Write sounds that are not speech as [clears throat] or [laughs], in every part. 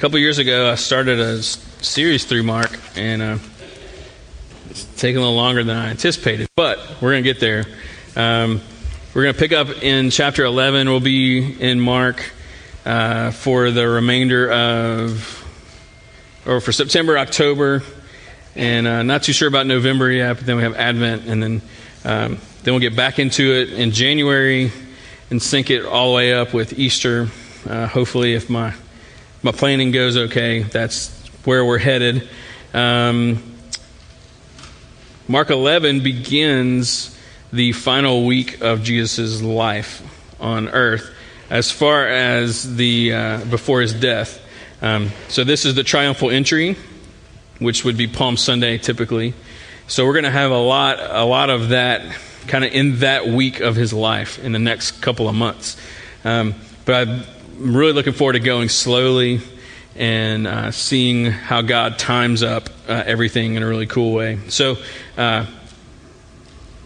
couple years ago, I started a series through Mark, and uh, it's taking a little longer than I anticipated, but we're going to get there. Um, we're going to pick up in chapter 11. We'll be in Mark uh, for the remainder of, or for September, October, and uh, not too sure about November yet, but then we have Advent, and then, um, then we'll get back into it in January and sync it all the way up with Easter. Uh, hopefully, if my my planning goes okay, that's where we're headed. Um, Mark 11 begins the final week of Jesus' life on earth as far as the uh, before his death. Um, so this is the triumphal entry, which would be Palm Sunday typically. So we're going to have a lot, a lot of that kind of in that week of his life in the next couple of months. Um, but I'm really looking forward to going slowly and uh, seeing how God times up uh, everything in a really cool way. So uh,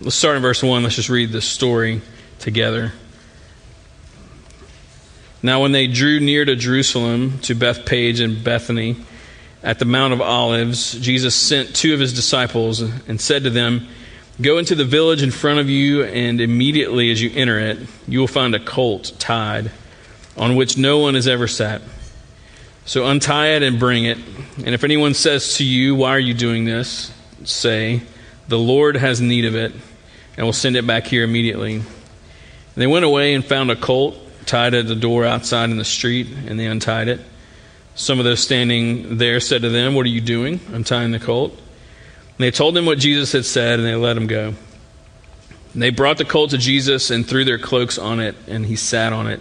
let's start in verse 1. Let's just read the story together. Now, when they drew near to Jerusalem, to Bethphage and Bethany, at the Mount of Olives, Jesus sent two of his disciples and said to them, Go into the village in front of you, and immediately as you enter it, you will find a colt tied, on which no one has ever sat. So untie it and bring it. And if anyone says to you, Why are you doing this? say, The Lord has need of it, and will send it back here immediately. And they went away and found a colt tied at the door outside in the street, and they untied it. Some of those standing there said to them, What are you doing? Untying the colt. And they told him what Jesus had said, and they let him go. And they brought the colt to Jesus and threw their cloaks on it, and he sat on it.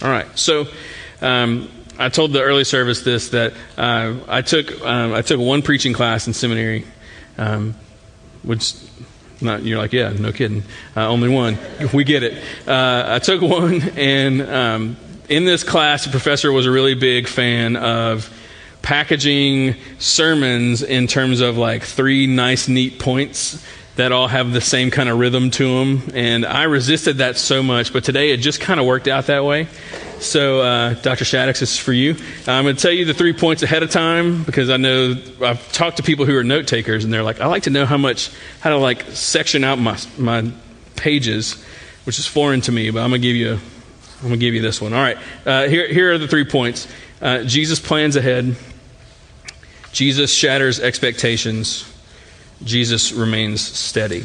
All right, so um, I told the early service this that uh, I took um, I took one preaching class in seminary, um, which not you're like yeah no kidding. Uh, only one. [laughs] We get it. Uh, I took one and um, in this class the professor was a really big fan of packaging sermons in terms of like three nice, neat points that all have the same kind of rhythm to them. And I resisted that so much, but today it just kind of worked out that way. So, uh, Dr. Shaddix, this is for you. I'm going to tell you the three points ahead of time because I know I've talked to people who are note takers, and they're like, I like to know how much, how to like section out my my pages, which is foreign to me. But I'm going to give you, I'm going to give you this one. All right, uh, here here are the three points. Uh, Jesus plans ahead. Jesus shatters expectations. Jesus remains steady.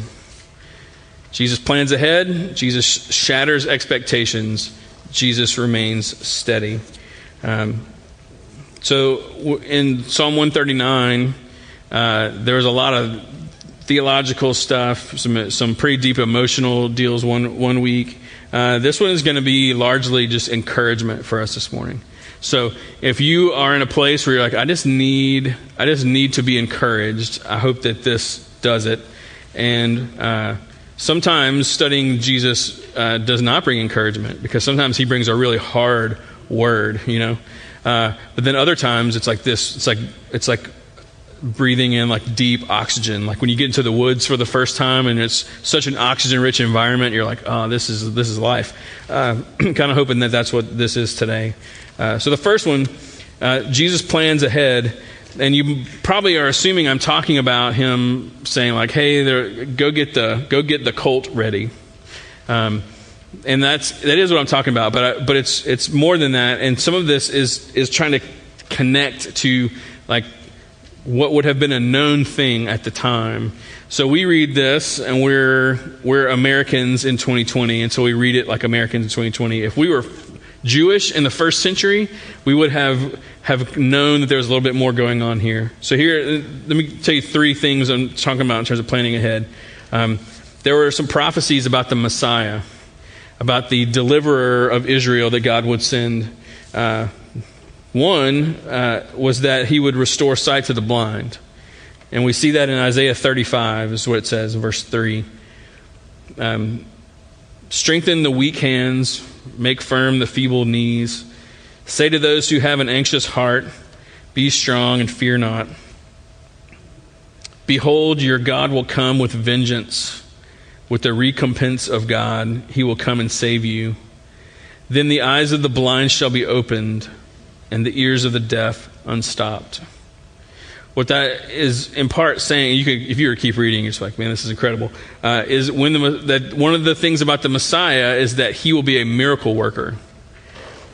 Jesus plans ahead. Jesus shatters expectations. Jesus remains steady. Um, so in Psalm 139, uh, there was a lot of theological stuff, some some pretty deep emotional deals one one week. Uh, this one is going to be largely just encouragement for us this morning. So if you are in a place where you're like, I just need, I just need to be encouraged. I hope that this does it. And uh, sometimes studying Jesus uh, does not bring encouragement because sometimes he brings a really hard word, you know. Uh, but then other times it's like this. It's like it's like breathing in like deep oxygen. Like when you get into the woods for the first time and it's such an oxygen-rich environment, you're like, oh, this is this is life. Uh, [clears throat] kind of hoping that that's what this is today. Uh, so the first one, uh, Jesus plans ahead, and you probably are assuming I'm talking about him saying like, "Hey, there, go get the go get the colt ready," um, and that's that is what I'm talking about. But I, but it's it's more than that, and some of this is is trying to connect to like what would have been a known thing at the time. So we read this, and we're we're Americans in 2020, and so we read it like Americans in 2020. If we were Jewish in the first century, we would have, have known that there was a little bit more going on here. So, here, let me tell you three things I'm talking about in terms of planning ahead. Um, there were some prophecies about the Messiah, about the deliverer of Israel that God would send. Uh, One uh, was that he would restore sight to the blind. And we see that in Isaiah 35, is what it says in verse 3. Um, Strengthen the weak hands, make firm the feeble knees. Say to those who have an anxious heart, Be strong and fear not. Behold, your God will come with vengeance. With the recompense of God, he will come and save you. Then the eyes of the blind shall be opened, and the ears of the deaf unstopped. What that is in part saying, you could, if you were to keep reading, you're like, man, this is incredible. Uh, is when the, that one of the things about the Messiah is that he will be a miracle worker,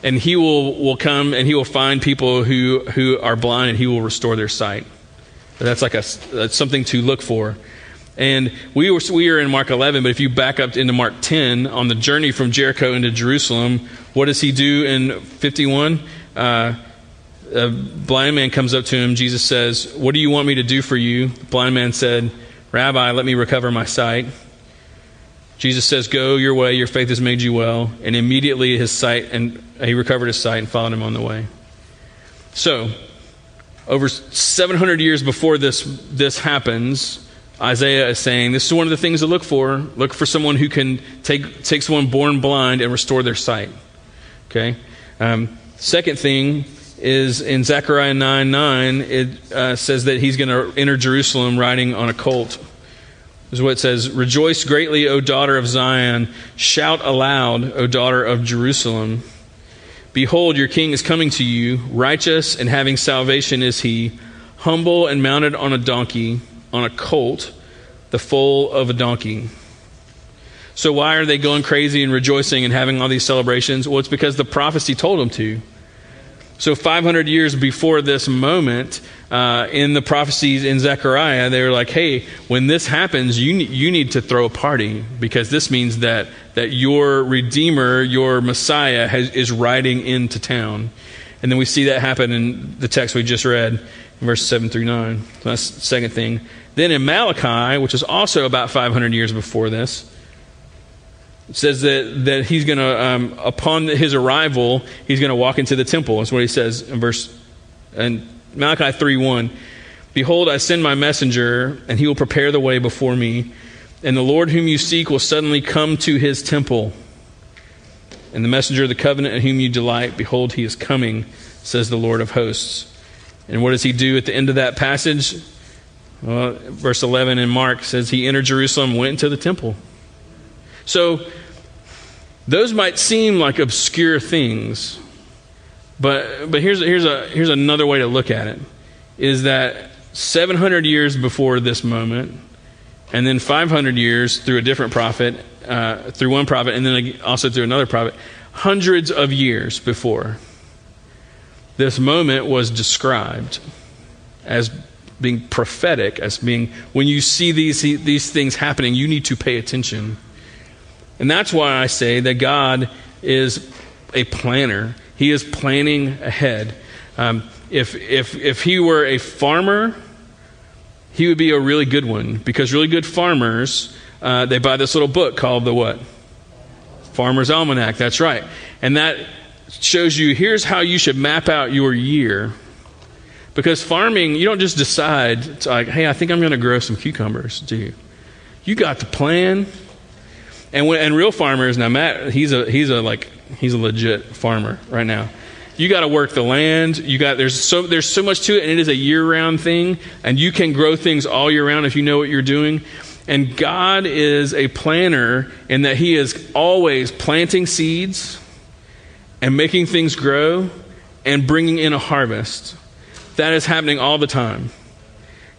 and he will will come and he will find people who who are blind and he will restore their sight. That's like a that's something to look for. And we were we are in Mark 11, but if you back up into Mark 10 on the journey from Jericho into Jerusalem, what does he do in 51? Uh, a blind man comes up to him. Jesus says, What do you want me to do for you? The blind man said, Rabbi, let me recover my sight. Jesus says, Go your way, your faith has made you well. And immediately his sight, and he recovered his sight and followed him on the way. So, over 700 years before this, this happens, Isaiah is saying this is one of the things to look for. Look for someone who can take, take someone born blind and restore their sight. Okay? Um, second thing is in Zechariah 9 9, it uh, says that he's going to enter Jerusalem riding on a colt. This is what it says Rejoice greatly, O daughter of Zion. Shout aloud, O daughter of Jerusalem. Behold, your king is coming to you. Righteous and having salvation is he, humble and mounted on a donkey, on a colt, the foal of a donkey. So, why are they going crazy and rejoicing and having all these celebrations? Well, it's because the prophecy told them to. So, 500 years before this moment, uh, in the prophecies in Zechariah, they were like, hey, when this happens, you, you need to throw a party because this means that, that your Redeemer, your Messiah, has, is riding into town. And then we see that happen in the text we just read, in verses 7 through 9. So that's the second thing. Then in Malachi, which is also about 500 years before this, says that, that he's going to, um, upon his arrival, he's going to walk into the temple. That's what he says in verse, in Malachi 3 1. Behold, I send my messenger, and he will prepare the way before me. And the Lord whom you seek will suddenly come to his temple. And the messenger of the covenant in whom you delight, behold, he is coming, says the Lord of hosts. And what does he do at the end of that passage? Well, verse 11 in Mark says he entered Jerusalem, went into the temple. So, those might seem like obscure things, but, but here's, here's, a, here's another way to look at it is that 700 years before this moment, and then 500 years through a different prophet, uh, through one prophet, and then also through another prophet, hundreds of years before, this moment was described as being prophetic, as being when you see these, these things happening, you need to pay attention. And that's why I say that God is a planner. He is planning ahead. Um, if, if, if he were a farmer, he would be a really good one because really good farmers, uh, they buy this little book called the what? Farmer's Almanac. That's right. And that shows you here's how you should map out your year. Because farming, you don't just decide, it's like, hey, I think I'm going to grow some cucumbers, do you? You got the plan, and when, and real farmers now, Matt, he's a he's a like he's a legit farmer right now. You got to work the land. You got there's so there's so much to it, and it is a year round thing. And you can grow things all year round if you know what you're doing. And God is a planner in that He is always planting seeds and making things grow and bringing in a harvest. That is happening all the time.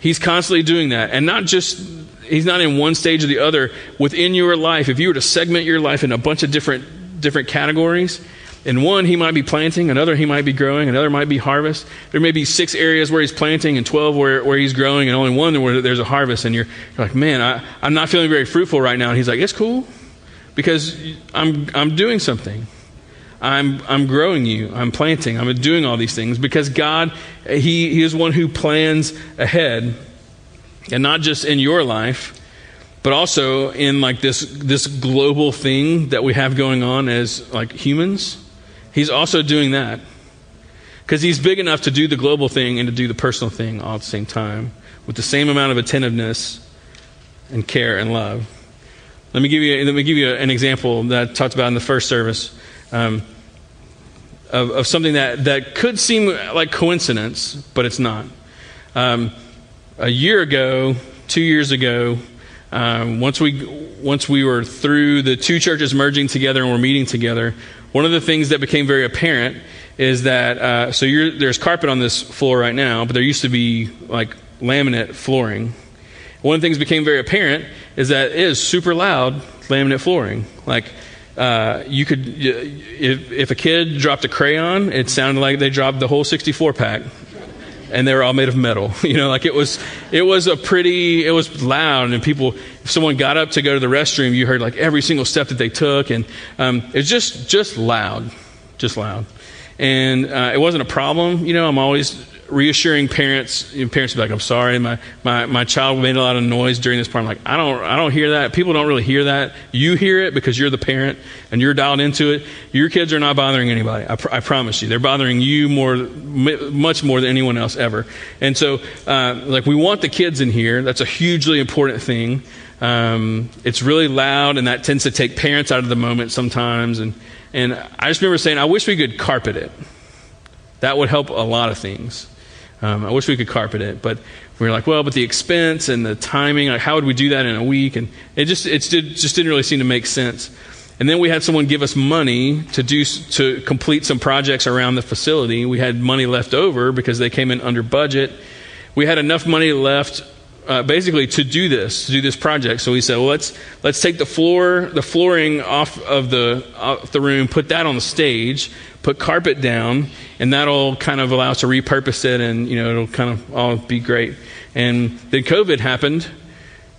He's constantly doing that. And not just, he's not in one stage or the other. Within your life, if you were to segment your life in a bunch of different, different categories, in one, he might be planting, another, he might be growing, another might be harvest. There may be six areas where he's planting and 12 where, where he's growing, and only one where there's a harvest. And you're, you're like, man, I, I'm not feeling very fruitful right now. And he's like, it's cool because I'm, I'm doing something. I'm, I'm growing you. I'm planting. I'm doing all these things because God, he, he is one who plans ahead. And not just in your life, but also in like this, this global thing that we have going on as like humans. He's also doing that. Because He's big enough to do the global thing and to do the personal thing all at the same time with the same amount of attentiveness and care and love. Let me give you, let me give you an example that I talked about in the first service um, of, of, something that, that could seem like coincidence, but it's not. Um, a year ago, two years ago, um, once we once we were through the two churches merging together and we're meeting together, one of the things that became very apparent is that uh, so there's carpet on this floor right now, but there used to be like laminate flooring. One of the things became very apparent is that it is super loud laminate flooring. Like uh, you could if, if a kid dropped a crayon, it sounded like they dropped the whole 64 pack and they were all made of metal. [laughs] You know, like it was, it was a pretty, it was loud, and people, if someone got up to go to the restroom, you heard like every single step that they took, and um, it's just, just loud, just loud. And uh, it wasn't a problem. You know, I'm always reassuring parents, you know, parents be like, I'm sorry, my, my, my child made a lot of noise during this part. I'm like, I don't, I don't hear that. People don't really hear that. You hear it because you're the parent and you're dialed into it. Your kids are not bothering anybody. I, pr- I promise you. They're bothering you more, much more than anyone else ever. And so, uh, like, we want the kids in here. That's a hugely important thing. Um, it's really loud, and that tends to take parents out of the moment sometimes. And, and I just remember saying, I wish we could carpet it. That would help a lot of things. Um, I wish we could carpet it, but we were like, well, but the expense and the timing, like, how would we do that in a week? And it just it just didn't really seem to make sense. And then we had someone give us money to do to complete some projects around the facility. We had money left over because they came in under budget. We had enough money left uh, basically to do this, to do this project. So we said, well, let's let's take the floor, the flooring off of the off the room, put that on the stage, put carpet down, and that'll kind of allow us to repurpose it, and you know it'll kind of all be great. And then COVID happened,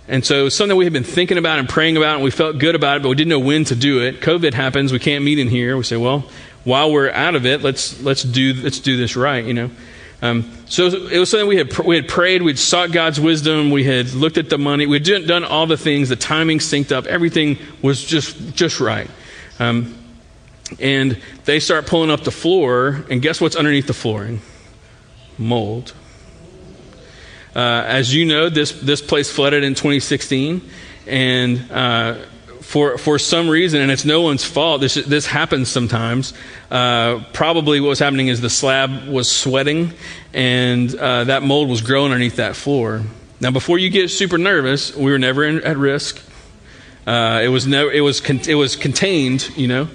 and so something we had been thinking about and praying about, and we felt good about it, but we didn't know when to do it. COVID happens, we can't meet in here. We say, well, while we're out of it, let's let's do let's do this right, you know. Um, so it was something we had we had prayed, we'd sought God's wisdom, we had looked at the money, we'd done all the things, the timing synced up, everything was just just right. Um, and they start pulling up the floor, and guess what's underneath the flooring? Mold. Uh, as you know, this this place flooded in 2016, and uh, for, for some reason, and it's no one's fault, this, this happens sometimes. Uh, probably what was happening is the slab was sweating and uh, that mold was growing underneath that floor. Now, before you get super nervous, we were never in, at risk. Uh, it was never, it was con- it was contained, you know,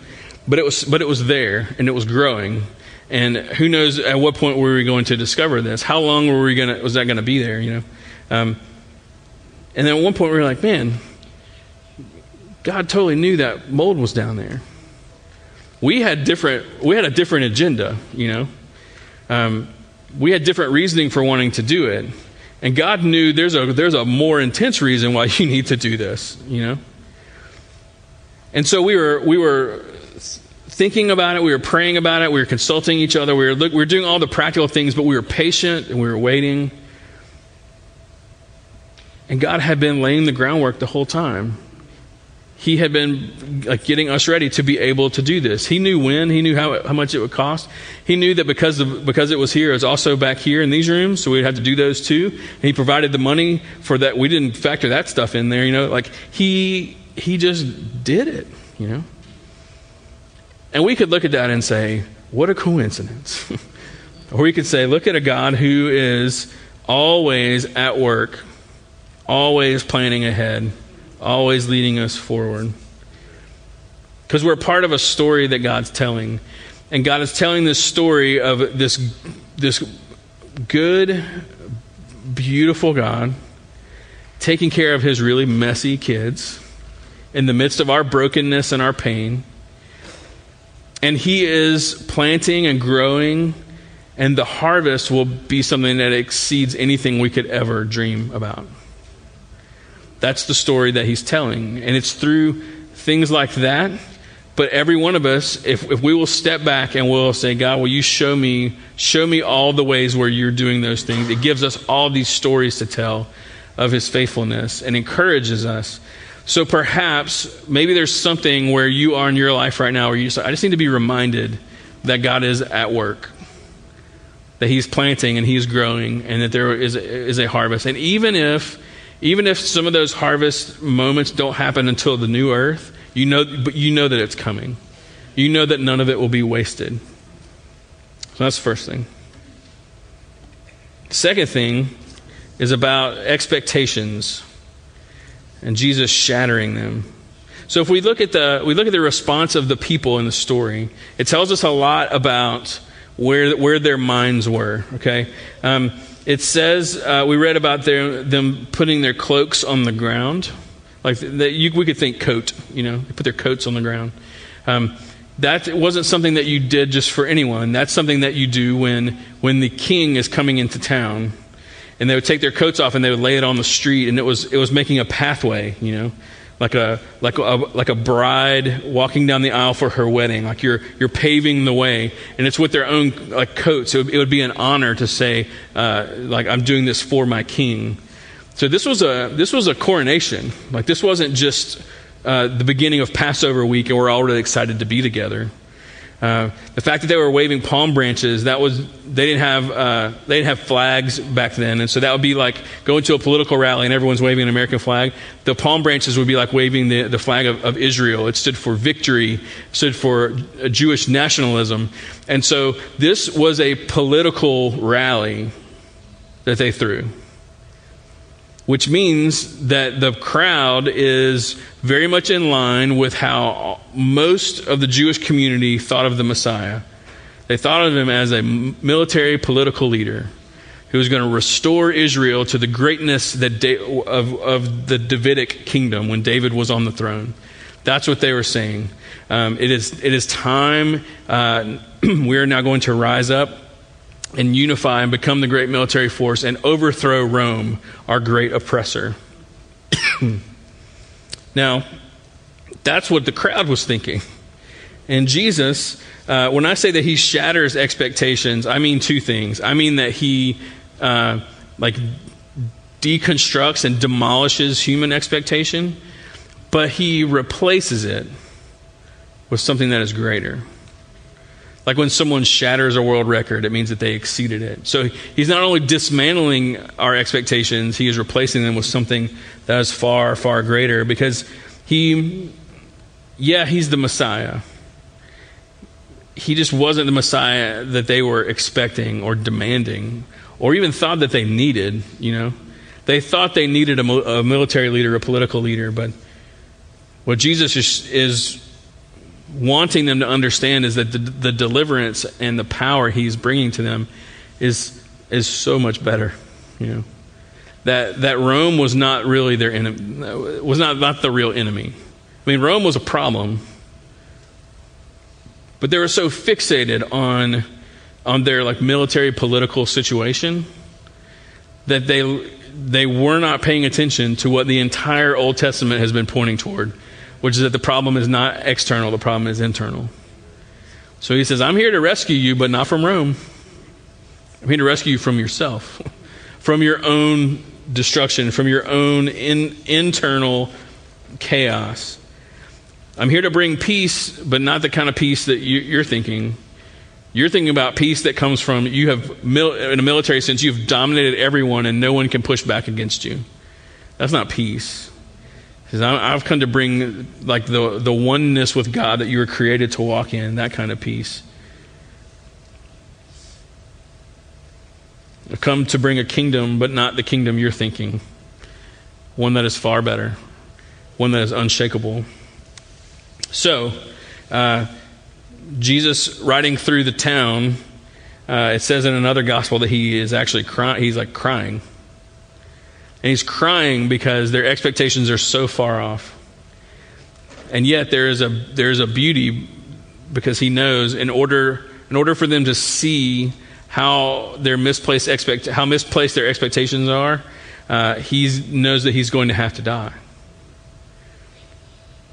but it was but it was there and it was growing. And who knows at what point were we going to discover this? How long were we gonna was that going to be there? You know, um, and then at one point we were like, man, God totally knew that mold was down there. We had different. We had a different agenda. You know, um, we had different reasoning for wanting to do it, and God knew there's a there's a more intense reason why [laughs] you need to do this. You know, and so we were we were thinking about it. We were praying about it. We were consulting each other. We were look, we were doing all the practical things, but we were patient and we were waiting. And God had been laying the groundwork the whole time he had been like getting us ready to be able to do this. He knew when, he knew how, how much it would cost. He knew that because of, because it was here, it was also back here in these rooms, so we'd have to do those too. And he provided the money for that. We didn't factor that stuff in there, you know, like he he just did it, you know. And we could look at that and say, what a coincidence. [laughs] or we could say, look at a God who is always at work, always planning ahead always leading us forward. Because we're part of a story that God's telling. And God is telling this story of this, this good, beautiful God taking care of his really messy kids in the midst of our brokenness and our pain. And he is planting and growing, and the harvest will be something that exceeds anything we could ever dream about. That's the story that he's telling. And it's through things like that. But every one of us, if, if we will step back and we'll say, God, will you show me, show me all the ways where you're doing those things? It gives us all these stories to tell of his faithfulness and encourages us. So perhaps, maybe there's something where you are in your life right now where you say, I just need to be reminded that God is at work. that he's planting and he's growing and that there is a, is a harvest. And even if even if some of those harvest moments don't happen until the new earth, you know but you know that it's coming. You know that none of it will be wasted. So that's the first thing. Second thing is about expectations and Jesus shattering them. So if we look at the we look at the response of the people in the story, it tells us a lot about where where their minds were. Okay, um, it says uh, we read about their, them putting their cloaks on the ground, like that. You, we could think coat. You know, they put their coats on the ground. Um, that wasn't something that you did just for anyone. That's something that you do when when the king is coming into town, and they would take their coats off and they would lay it on the street, and it was it was making a pathway. You know? Like a like a like a bride walking down the aisle for her wedding. Like you're you're paving the way. And it's with their own like coats. So it would be an honor to say uh, like i'm doing this for my king. So this was a this was a coronation. Like this wasn't just uh, the beginning of passover week and we're all really excited to be together uh, the fact that they were waving palm branches, that was they didn't have uh, they didn't have flags back then, and so that would be like going to a political rally and everyone's waving an American flag. The palm branches would be like waving the, the flag of, of Israel. It stood for victory, stood for Jewish nationalism, and so this was a political rally that they threw which means that the crowd is very much in line with how most of the Jewish community thought of the Messiah. They thought of him as a military political leader who was going to restore Israel to the greatness that of, of the Davidic kingdom when David was on the throne. That's what they were saying. Um, it, is, it is time. Uh, [clears throat] we are now going to rise up and unify and become the great military force and overthrow Rome, our great oppressor. [clears throat] now, that's what the crowd was thinking. And Jesus, uh, when I say that he shatters expectations, I mean two things. I mean that he, uh, like, deconstructs and demolishes human expectation, but he replaces it with something that is greater. Like when someone shatters a world record, it means that they exceeded it. So he's not only dismantling our expectations, he is replacing them with something that is far, far greater because he, yeah, he's the Messiah. He just wasn't the Messiah that they were expecting or demanding or even thought that they needed, you know. They thought they needed a, a military leader, a political leader, but what Jesus is, is wanting them to understand is that the, the deliverance and the power he's bringing to them is is so much better you know. That that Rome was not really their enemy was not not the real enemy. I mean Rome was a problem but they were so fixated on on their like military political situation that they they were not paying attention to what the entire Old Testament has been pointing toward which is that the problem is not external, the problem is internal. So he says, I'm here to rescue you, but not from Rome. I'm here to rescue you from yourself, [laughs] from your own destruction, from your own in, internal chaos. I'm here to bring peace, but not the kind of peace that you, are thinking. You're thinking about peace that comes from you have, in a military sense, you've dominated everyone and no one can push back against you. That's not peace. Says, I've come to bring like the, the oneness with God that you were created to walk in, that kind of peace. I've come to bring a kingdom, but not the kingdom you're thinking. One that is far better, one that is unshakable. So, uh, Jesus riding through the town, uh, it says in another gospel that he is actually crying. He's like crying. And he's crying because their expectations are so far off. And yet there is a there is a beauty because he knows in order in order for them to see how their misplaced expect how misplaced their expectations are, uh, he knows that he's going to have to die.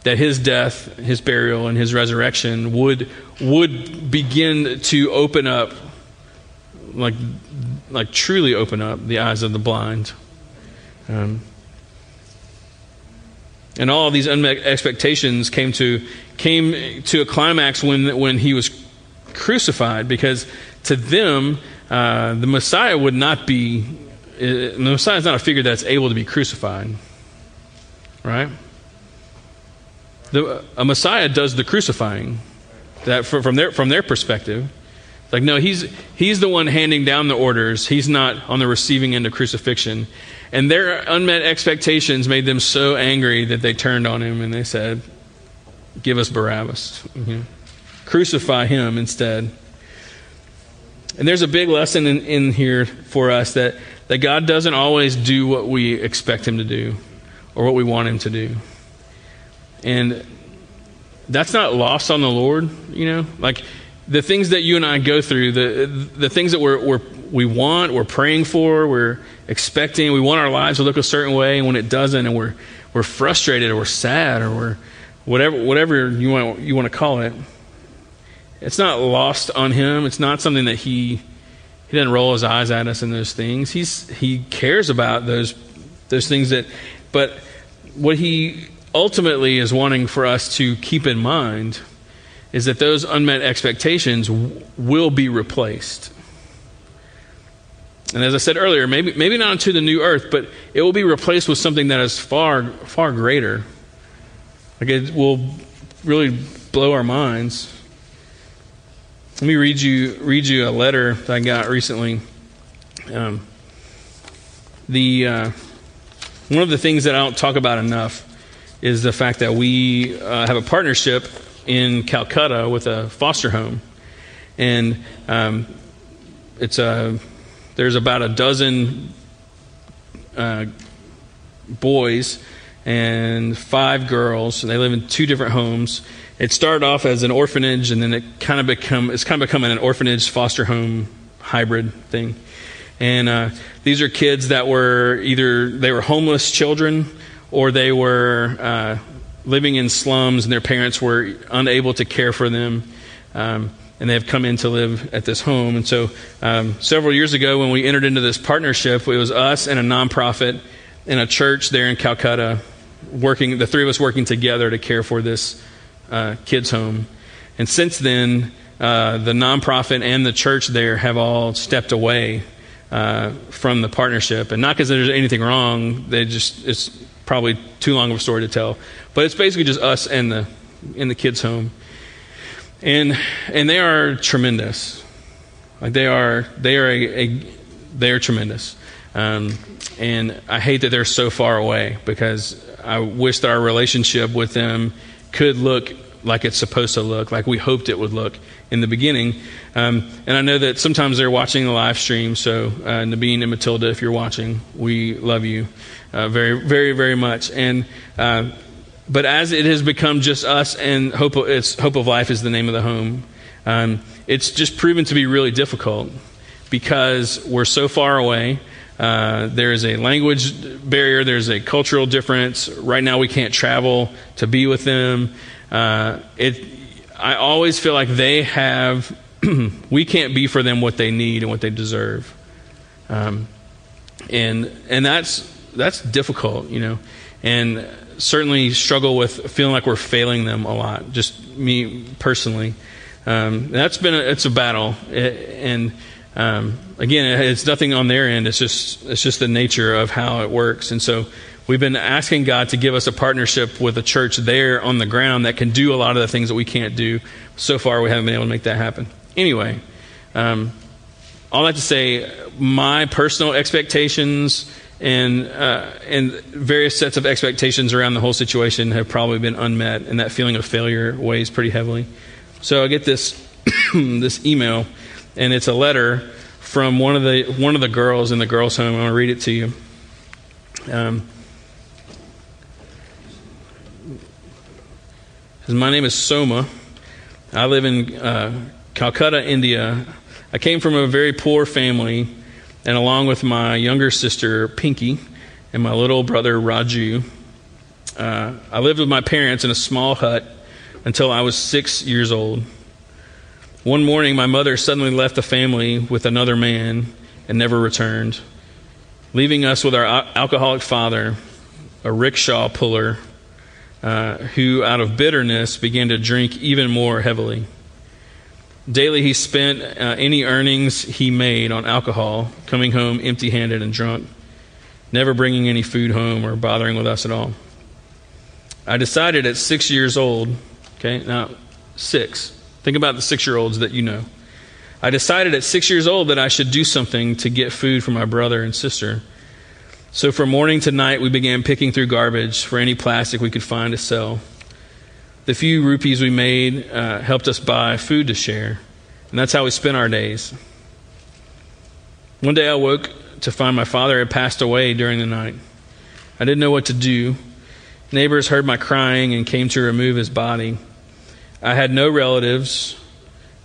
That his death, his burial, and his resurrection would would begin to open up, like like truly open up the eyes of the blind. Um, and all of these unmet expectations came to came to a climax when when he was crucified, because to them, uh, the Messiah would not be, uh, the Messiah is not a figure that's able to be crucified. Right? The, a Messiah does the crucifying. That from their from their perspective, like no, he's he's the one handing down the orders. He's not on the receiving end of crucifixion, and their unmet expectations made them so angry that they turned on him and they said, "Give us Barabbas, mm-hmm. crucify him instead." And there's a big lesson in, in here for us that that God doesn't always do what we expect Him to do or what we want Him to do. And that's not lost on the Lord, you know? Like the things that you and I go through, the, the things that we're, we're, we want, we're praying for, we're expecting, we want our lives to look a certain way, and when it doesn't, and we're, we're frustrated or we're sad or we're whatever, whatever you want, you want to call it, it's not lost on Him. It's not something that He, he doesn't roll His eyes at us in those things. He's, he cares about those, those things that, but what He ultimately is wanting for us to keep in mind is that those unmet expectations will be replaced. And as I said earlier, maybe, maybe not into the new earth, but it will be replaced with something that is far, far greater. Like it will really blow our minds. Let me read you, read you a letter that I got recently. Um, the, uh, one of the things that I don't talk about enough is the fact that we uh, have a partnership in Calcutta with a foster home, and um, it's a there's about a dozen uh, boys and five girls, and they live in two different homes. It started off as an orphanage, and then it kind of become it's kind of becoming an orphanage foster home hybrid thing. And uh, these are kids that were either they were homeless children or they were uh, living in slums and their parents were unable to care for them. Um, and they have come in to live at this home. And so, um, several years ago, when we entered into this partnership, it was us and a nonprofit and a church there in Calcutta, working, the three of us working together to care for this uh, kids' home. And since then, uh, the nonprofit and the church there have all stepped away uh, from the partnership, and not because there's anything wrong. They just it's probably too long of a story to tell. But it's basically just us and the in the kids' home, and and they are tremendous. Like they are they are a, a they are tremendous. Um, and I hate that they're so far away because I wish that our relationship with them could look like it's supposed to look, like we hoped it would look in the beginning. Um, and I know that sometimes they're watching the live stream. So, uh, Nabeen and Matilda, if you're watching, we love you uh, very, very, very much. And uh, but as it has become just us and hope, hope of life is the name of the home. Um, it's just proven to be really difficult because we're so far away. Uh, there is a language barrier. There's a cultural difference. Right now, we can't travel to be with them. Uh, it, I always feel like they have. [clears throat] we can't be for them what they need and what they deserve. Um, and and that's that's difficult, you know, and certainly struggle with feeling like we're failing them a lot. Just me personally, um, that's been a, it's a battle, and um, again, it's nothing on their end. It's just it's just the nature of how it works, and so. We've been asking God to give us a partnership with a church there on the ground that can do a lot of the things that we can't do. So far, we haven't been able to make that happen. Anyway, um, all that to say, my personal expectations and uh, and various sets of expectations around the whole situation have probably been unmet, and that feeling of failure weighs pretty heavily. So I get this [clears throat] this email, and it's a letter from one of the one of the girls in the girls' home. I'm going to read it to you. Um, my name is Soma. I live in uh, Calcutta, India. I came from a very poor family and along with my younger sister, Pinky, and my little brother, Raju. Uh, I lived with my parents in a small hut until I was six years old. One morning, my mother suddenly left the family with another man and never returned, leaving us with our alcoholic father, a rickshaw puller, uh, who, out of bitterness, began to drink even more heavily. Daily, he spent uh, any earnings he made on alcohol, coming home empty handed and drunk, never bringing any food home or bothering with us at all. I decided at six years old, okay, now six, think about the six year olds that you know. I decided at six years old that I should do something to get food for my brother and sister. So from morning to night, we began picking through garbage for any plastic we could find to sell. The few rupees we made uh, helped us buy food to share, and that's how we spent our days. One day I woke to find my father had passed away during the night. I didn't know what to do. Neighbors heard my crying and came to remove his body. I had no relatives,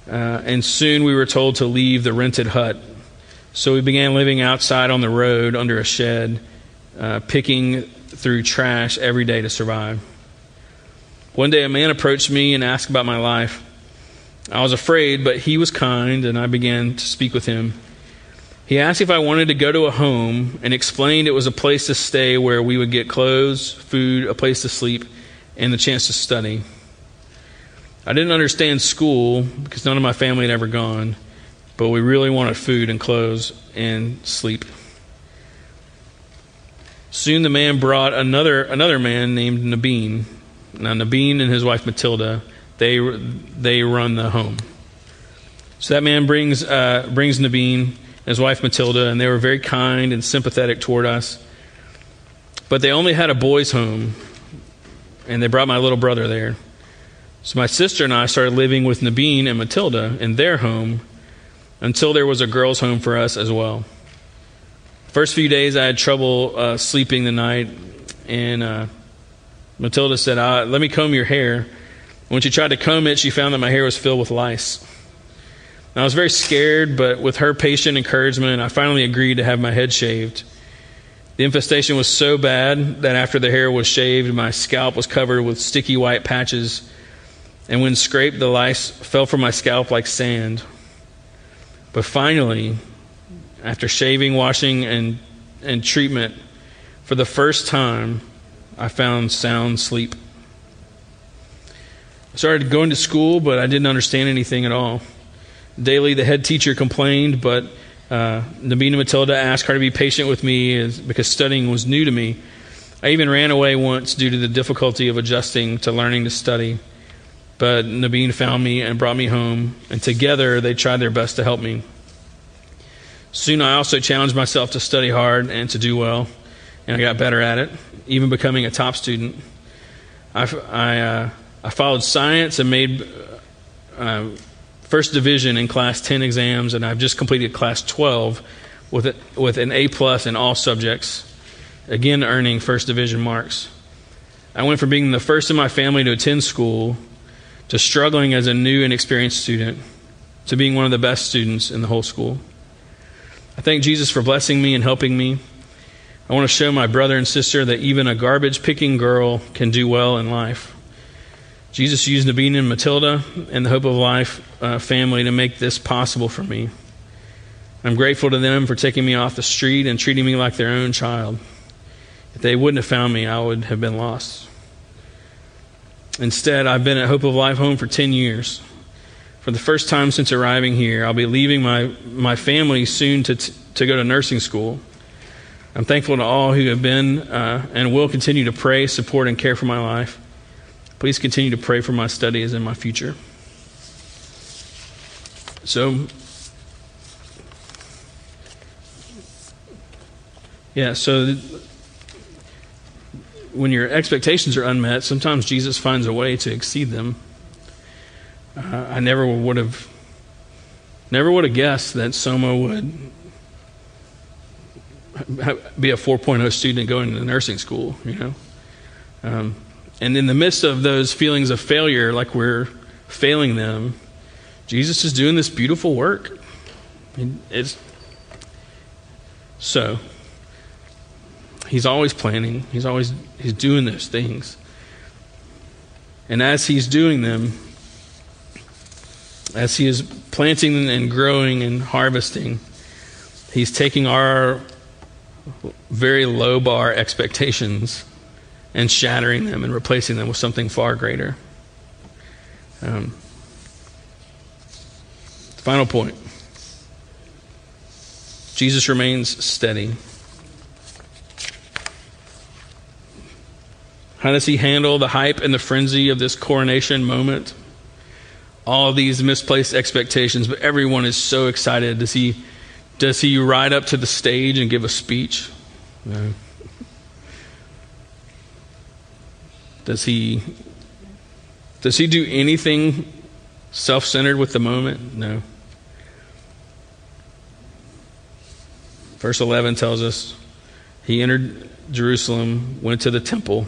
uh, and soon we were told to leave the rented hut. So we began living outside on the road under a shed, uh, picking through trash every day to survive. One day a man approached me and asked about my life. I was afraid, but he was kind, and I began to speak with him. He asked if I wanted to go to a home and explained it was a place to stay where we would get clothes, food, a place to sleep, and the chance to study. I didn't understand school because none of my family had ever gone, but we really wanted food and clothes and sleep. Soon the man brought another, another man named Nabeen now, Nabeen and his wife Matilda, they, they run the home. So that man brings, uh, brings Nabeen and his wife Matilda, and they were very kind and sympathetic toward us. But they only had a boys' home, and they brought my little brother there. So my sister and I started living with Nabeen and Matilda in their home until there was a girls' home for us as well. First few days, I had trouble uh, sleeping the night, and uh, Matilda said, uh, Let me comb your hair. When she tried to comb it, she found that my hair was filled with lice. I was very scared, but with her patient encouragement, I finally agreed to have my head shaved. The infestation was so bad that after the hair was shaved, my scalp was covered with sticky white patches, and when scraped, the lice fell from my scalp like sand. But finally, after shaving, washing, and, and treatment, for the first time, I found sound sleep. I started going to school, but I didn't understand anything at all. Daily, the head teacher complained, but uh, Nabina Matilda asked her to be patient with me because studying was new to me. I even ran away once due to the difficulty of adjusting to learning to study. But Nabeen found me and brought me home, and together they tried their best to help me. Soon I also challenged myself to study hard and to do well, and I got better at it even becoming a top student. I, I, uh, I followed science and made uh, first division in class 10 exams, and I've just completed class 12 with, it, with an A plus in all subjects, again earning first division marks. I went from being the first in my family to attend school to struggling as a new and experienced student to being one of the best students in the whole school. I thank Jesus for blessing me and helping me. I want to show my brother and sister that even a garbage picking girl can do well in life. Jesus used Nabeen and Matilda and the Hope of Life uh, family to make this possible for me. I'm grateful to them for taking me off the street and treating me like their own child. If they wouldn't have found me, I would have been lost. Instead, I've been at Hope of Life home for 10 years. For the first time since arriving here, I'll be leaving my, my family soon to, t- to go to nursing school. I'm thankful to all who have been uh, and will continue to pray, support, and care for my life. Please continue to pray for my studies and my future. So, yeah, so when your expectations are unmet, sometimes Jesus finds a way to exceed them. Uh, I never would have, never would have guessed that Soma would be a 4.0 student going to nursing school, you know. Um, and in the midst of those feelings of failure, like we're failing them, Jesus is doing this beautiful work. It's so he's always planning. He's always he's doing those things. And as he's doing them, as he is planting and growing and harvesting, he's taking our very low bar expectations and shattering them and replacing them with something far greater. Um, Final point Jesus remains steady. How does he handle the hype and the frenzy of this coronation moment? All these misplaced expectations, but everyone is so excited. to he, does he ride up to the stage and give a speech? No. Does he, does he do anything self centered with the moment? No. Verse 11 tells us he entered Jerusalem, went to the temple.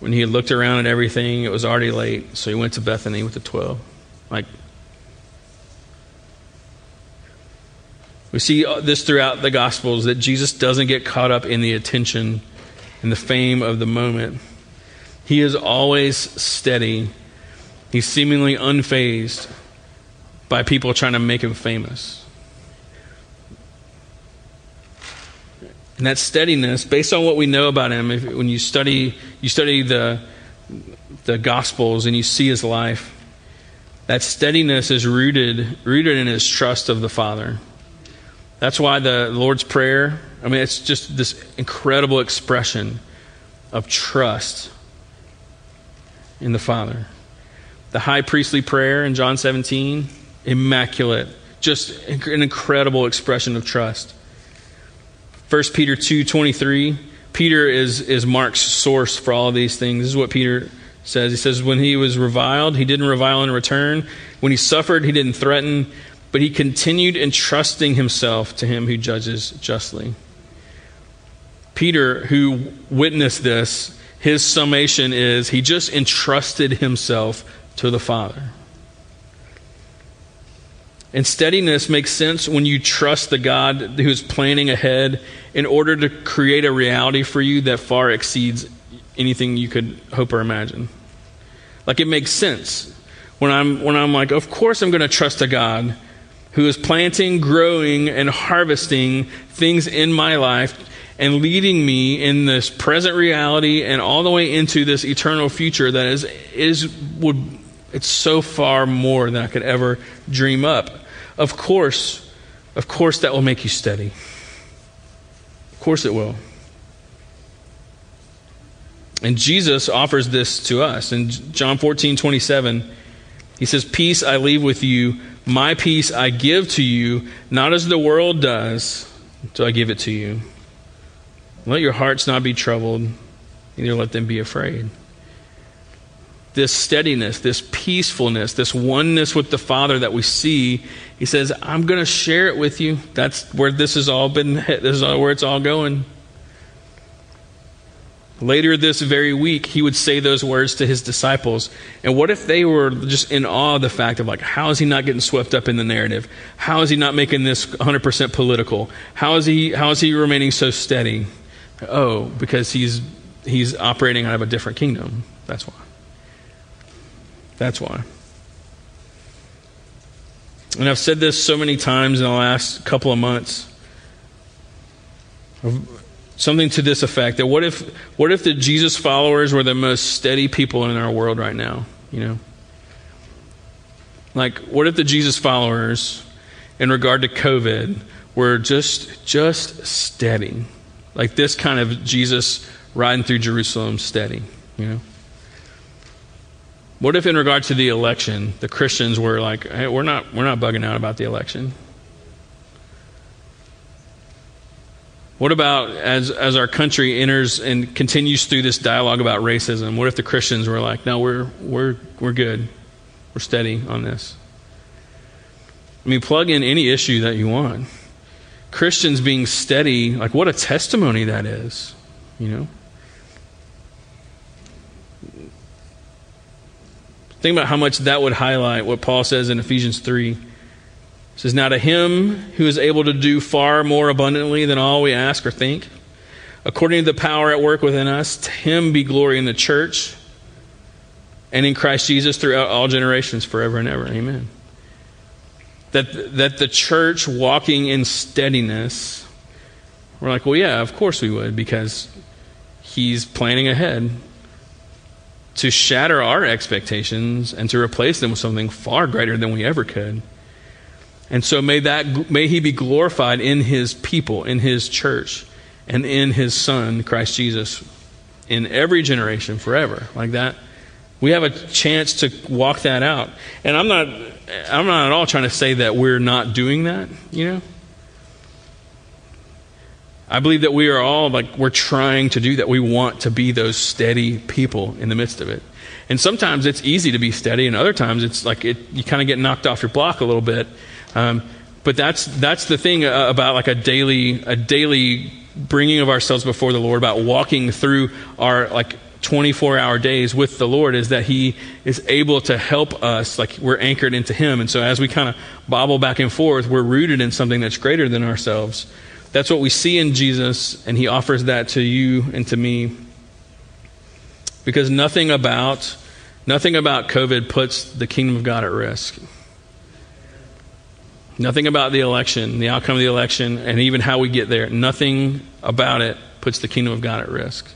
When he had looked around at everything, it was already late, so he went to Bethany with the 12. Like, we see uh, this throughout the Gospels that Jesus doesn't get caught up in the attention and the fame of the moment. He is always steady. He's seemingly unfazed by people trying to make him famous. And that steadiness, based on what we know about him, if, when you study, you study the, the Gospels and you see his life, that steadiness is rooted, rooted in his trust of the Father. That's why the Lord's Prayer, I mean, it's just this incredible expression of trust in the Father. The high priestly prayer in John 17, immaculate, just an incredible expression of trust. 1 Peter 2:23. Peter is is Mark's source for all of these things. This is what Peter says. He says when he was reviled, he didn't revile in return. When he suffered, he didn't threaten, but he continued entrusting himself to him who judges justly. Peter, who witnessed this, his summation is he just entrusted himself to the Father. And steadiness makes sense when you trust the God who is planning ahead in order to create a reality for you that far exceeds anything you could hope or imagine. Like it makes sense when I'm when I'm like, of course I'm going to trust a God who is planting, growing, and harvesting things in my life and leading me in this present reality and all the way into this eternal future that is is would it's so far more than I could ever dream up. Of course, of course, that will make you steady. Of course, it will. And Jesus offers this to us. In John 14, 27, he says, Peace I leave with you, my peace I give to you, not as the world does, do I give it to you. Let your hearts not be troubled, neither let them be afraid this steadiness, this peacefulness, this oneness with the Father that we see, he says, I'm going to share it with you. That's where this has all been, [laughs] this is where it's all going. Later this very week, he would say those words to his disciples. And what if they were just in awe of the fact of, like, how is he not getting swept up in the narrative? How is he not making this 100% political? How is he, how is he remaining so steady? Oh, because he's, he's operating out of a different kingdom. That's why. That's why. And I've said this so many times in the last couple of months. Something to this effect that what if what if the Jesus followers were the most steady people in our world right now, you know? Like what if the Jesus followers in regard to COVID were just just steady. Like this kind of Jesus riding through Jerusalem steady, you know? What if, in regard to the election, the Christians were like, hey, we're not, we're not bugging out about the election? What about as, as our country enters and continues through this dialogue about racism? What if the Christians were like, no, we're, we're, we're good. We're steady on this? I mean, plug in any issue that you want. Christians being steady, like, what a testimony that is, you know? Think about how much that would highlight what Paul says in Ephesians 3. Says, Now to him who is able to do far more abundantly than all we ask or think, according to the power at work within us, to him be glory in the church and in Christ Jesus throughout all generations, forever and ever. Amen. That, that the church walking in steadiness, we're like, well, yeah, of course we would, because he's planning ahead to shatter our expectations and to replace them with something far greater than we ever could. And so may that may he be glorified in his people, in his church, and in his son Christ Jesus in every generation forever. Like that. We have a chance to walk that out. And I'm not I'm not at all trying to say that we're not doing that, you know? I believe that we are all like we're trying to do that. We want to be those steady people in the midst of it. And sometimes it's easy to be steady, and other times it's like it, you kind of get knocked off your block a little bit. Um, but that's that's the thing uh, about like a daily a daily bringing of ourselves before the Lord, about walking through our like 24 hour days with the Lord is that He is able to help us, like we're anchored into Him. And so as we kind of bobble back and forth, we're rooted in something that's greater than ourselves. That's what we see in Jesus, and He offers that to you and to me. Because nothing about nothing about COVID puts the kingdom of God at risk. Nothing about the election, the outcome of the election, and even how we get there, nothing about it puts the kingdom of God at risk.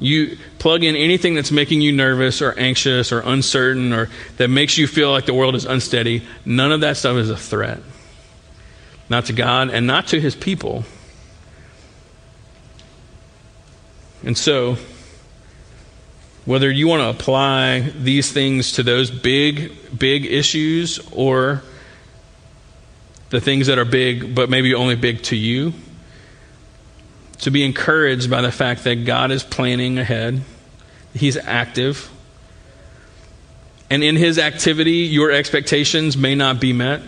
You plug in anything that's making you nervous or anxious or uncertain or that makes you feel like the world is unsteady, none of that stuff is a threat. Not to God and not to his people. And so, whether you want to apply these things to those big, big issues or the things that are big, but maybe only big to you, to be encouraged by the fact that God is planning ahead, He's active. And in His activity, your expectations may not be met.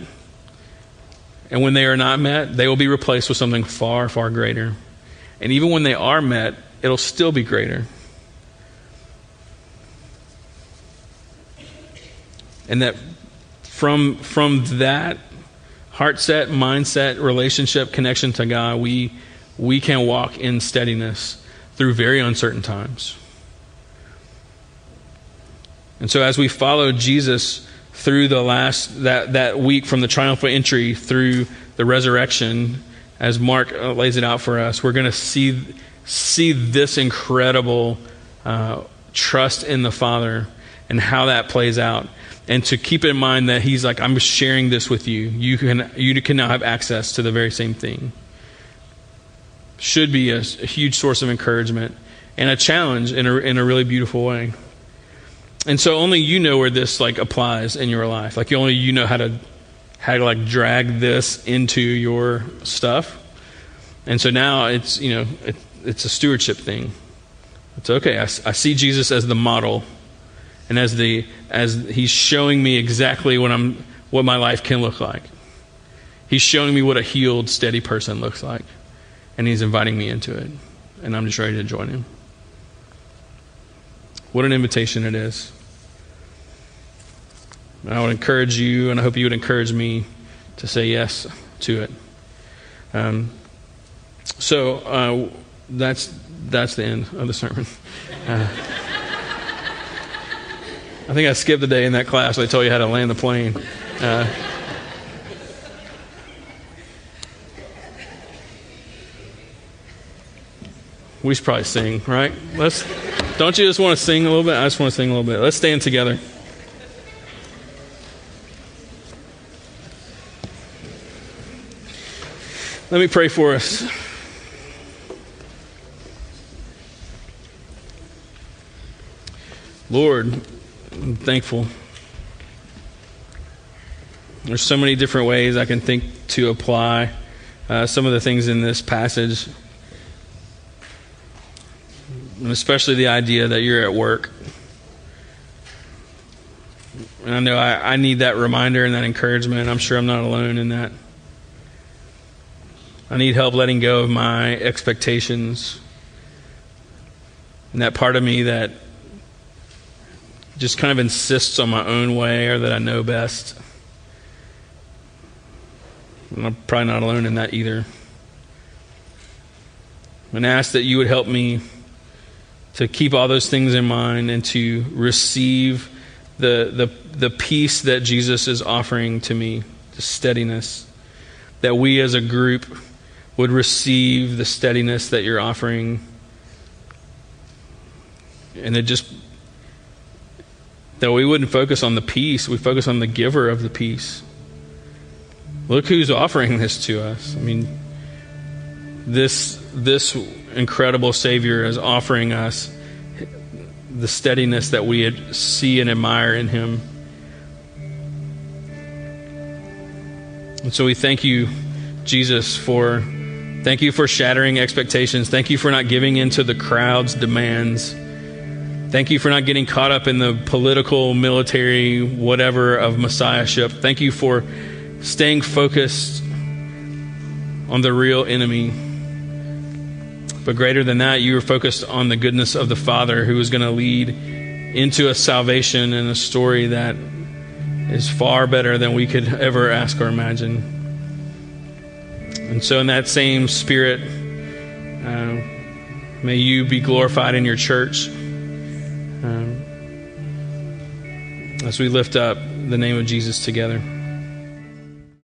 And when they are not met, they will be replaced with something far, far greater. And even when they are met, it'll still be greater. And that from, from that heart set, mindset, relationship, connection to God, we, we can walk in steadiness through very uncertain times. And so as we follow Jesus through the last that, that week from the triumphal entry through the resurrection, as Mark uh, lays it out for us, we're going to see see this incredible uh, trust in the Father and how that plays out and to keep in mind that he's like, I'm sharing this with you. You can, you can now have access to the very same thing. Should be a, a huge source of encouragement and a challenge in a, in a really beautiful way. And so only you know where this like applies in your life. Like only you know how to how to like drag this into your stuff. And so now it's you know it, it's a stewardship thing. It's okay. I, I see Jesus as the model and as the as he's showing me exactly what I'm what my life can look like. He's showing me what a healed, steady person looks like. And he's inviting me into it. And I'm just ready to join him. What an invitation it is. And I would encourage you, and I hope you would encourage me to say yes to it. Um, so uh, that's that's the end of the sermon. [laughs] Uh, I think I skipped the day in that class. They told you how to land the plane. Uh, we should probably sing, right? Let's. Don't you just want to sing a little bit? I just want to sing a little bit. Let's stand together. Let me pray for us. Lord, I'm thankful. There's so many different ways I can think to apply uh, some of the things in this passage, and especially the idea that you're at work. And I know I, I need that reminder and that encouragement. I'm sure I'm not alone in that. I need help letting go of my expectations. And that part of me that just kind of insists on my own way or that I know best. And I'm probably not alone in that either. And ask that you would help me to keep all those things in mind and to receive the, the, the peace that Jesus is offering to me, the steadiness. That we as a group would receive the steadiness that you're offering. And it just that we wouldn't focus on the peace, we focus on the giver of the peace. Look who's offering this to us. I mean, this this incredible Savior is offering us the steadiness that we see and admire in Him. And so we thank you, Jesus, for thank you for shattering expectations. Thank you for not giving in to the crowd's demands. Thank you for not getting caught up in the political, military, whatever of messiahship. Thank you for staying focused on the real enemy. But greater than that, you were focused on the goodness of the Father who was going to lead into a salvation and a story that is far better than we could ever ask or imagine. And so, in that same spirit, uh, may you be glorified in your church um, as we lift up the name of Jesus together.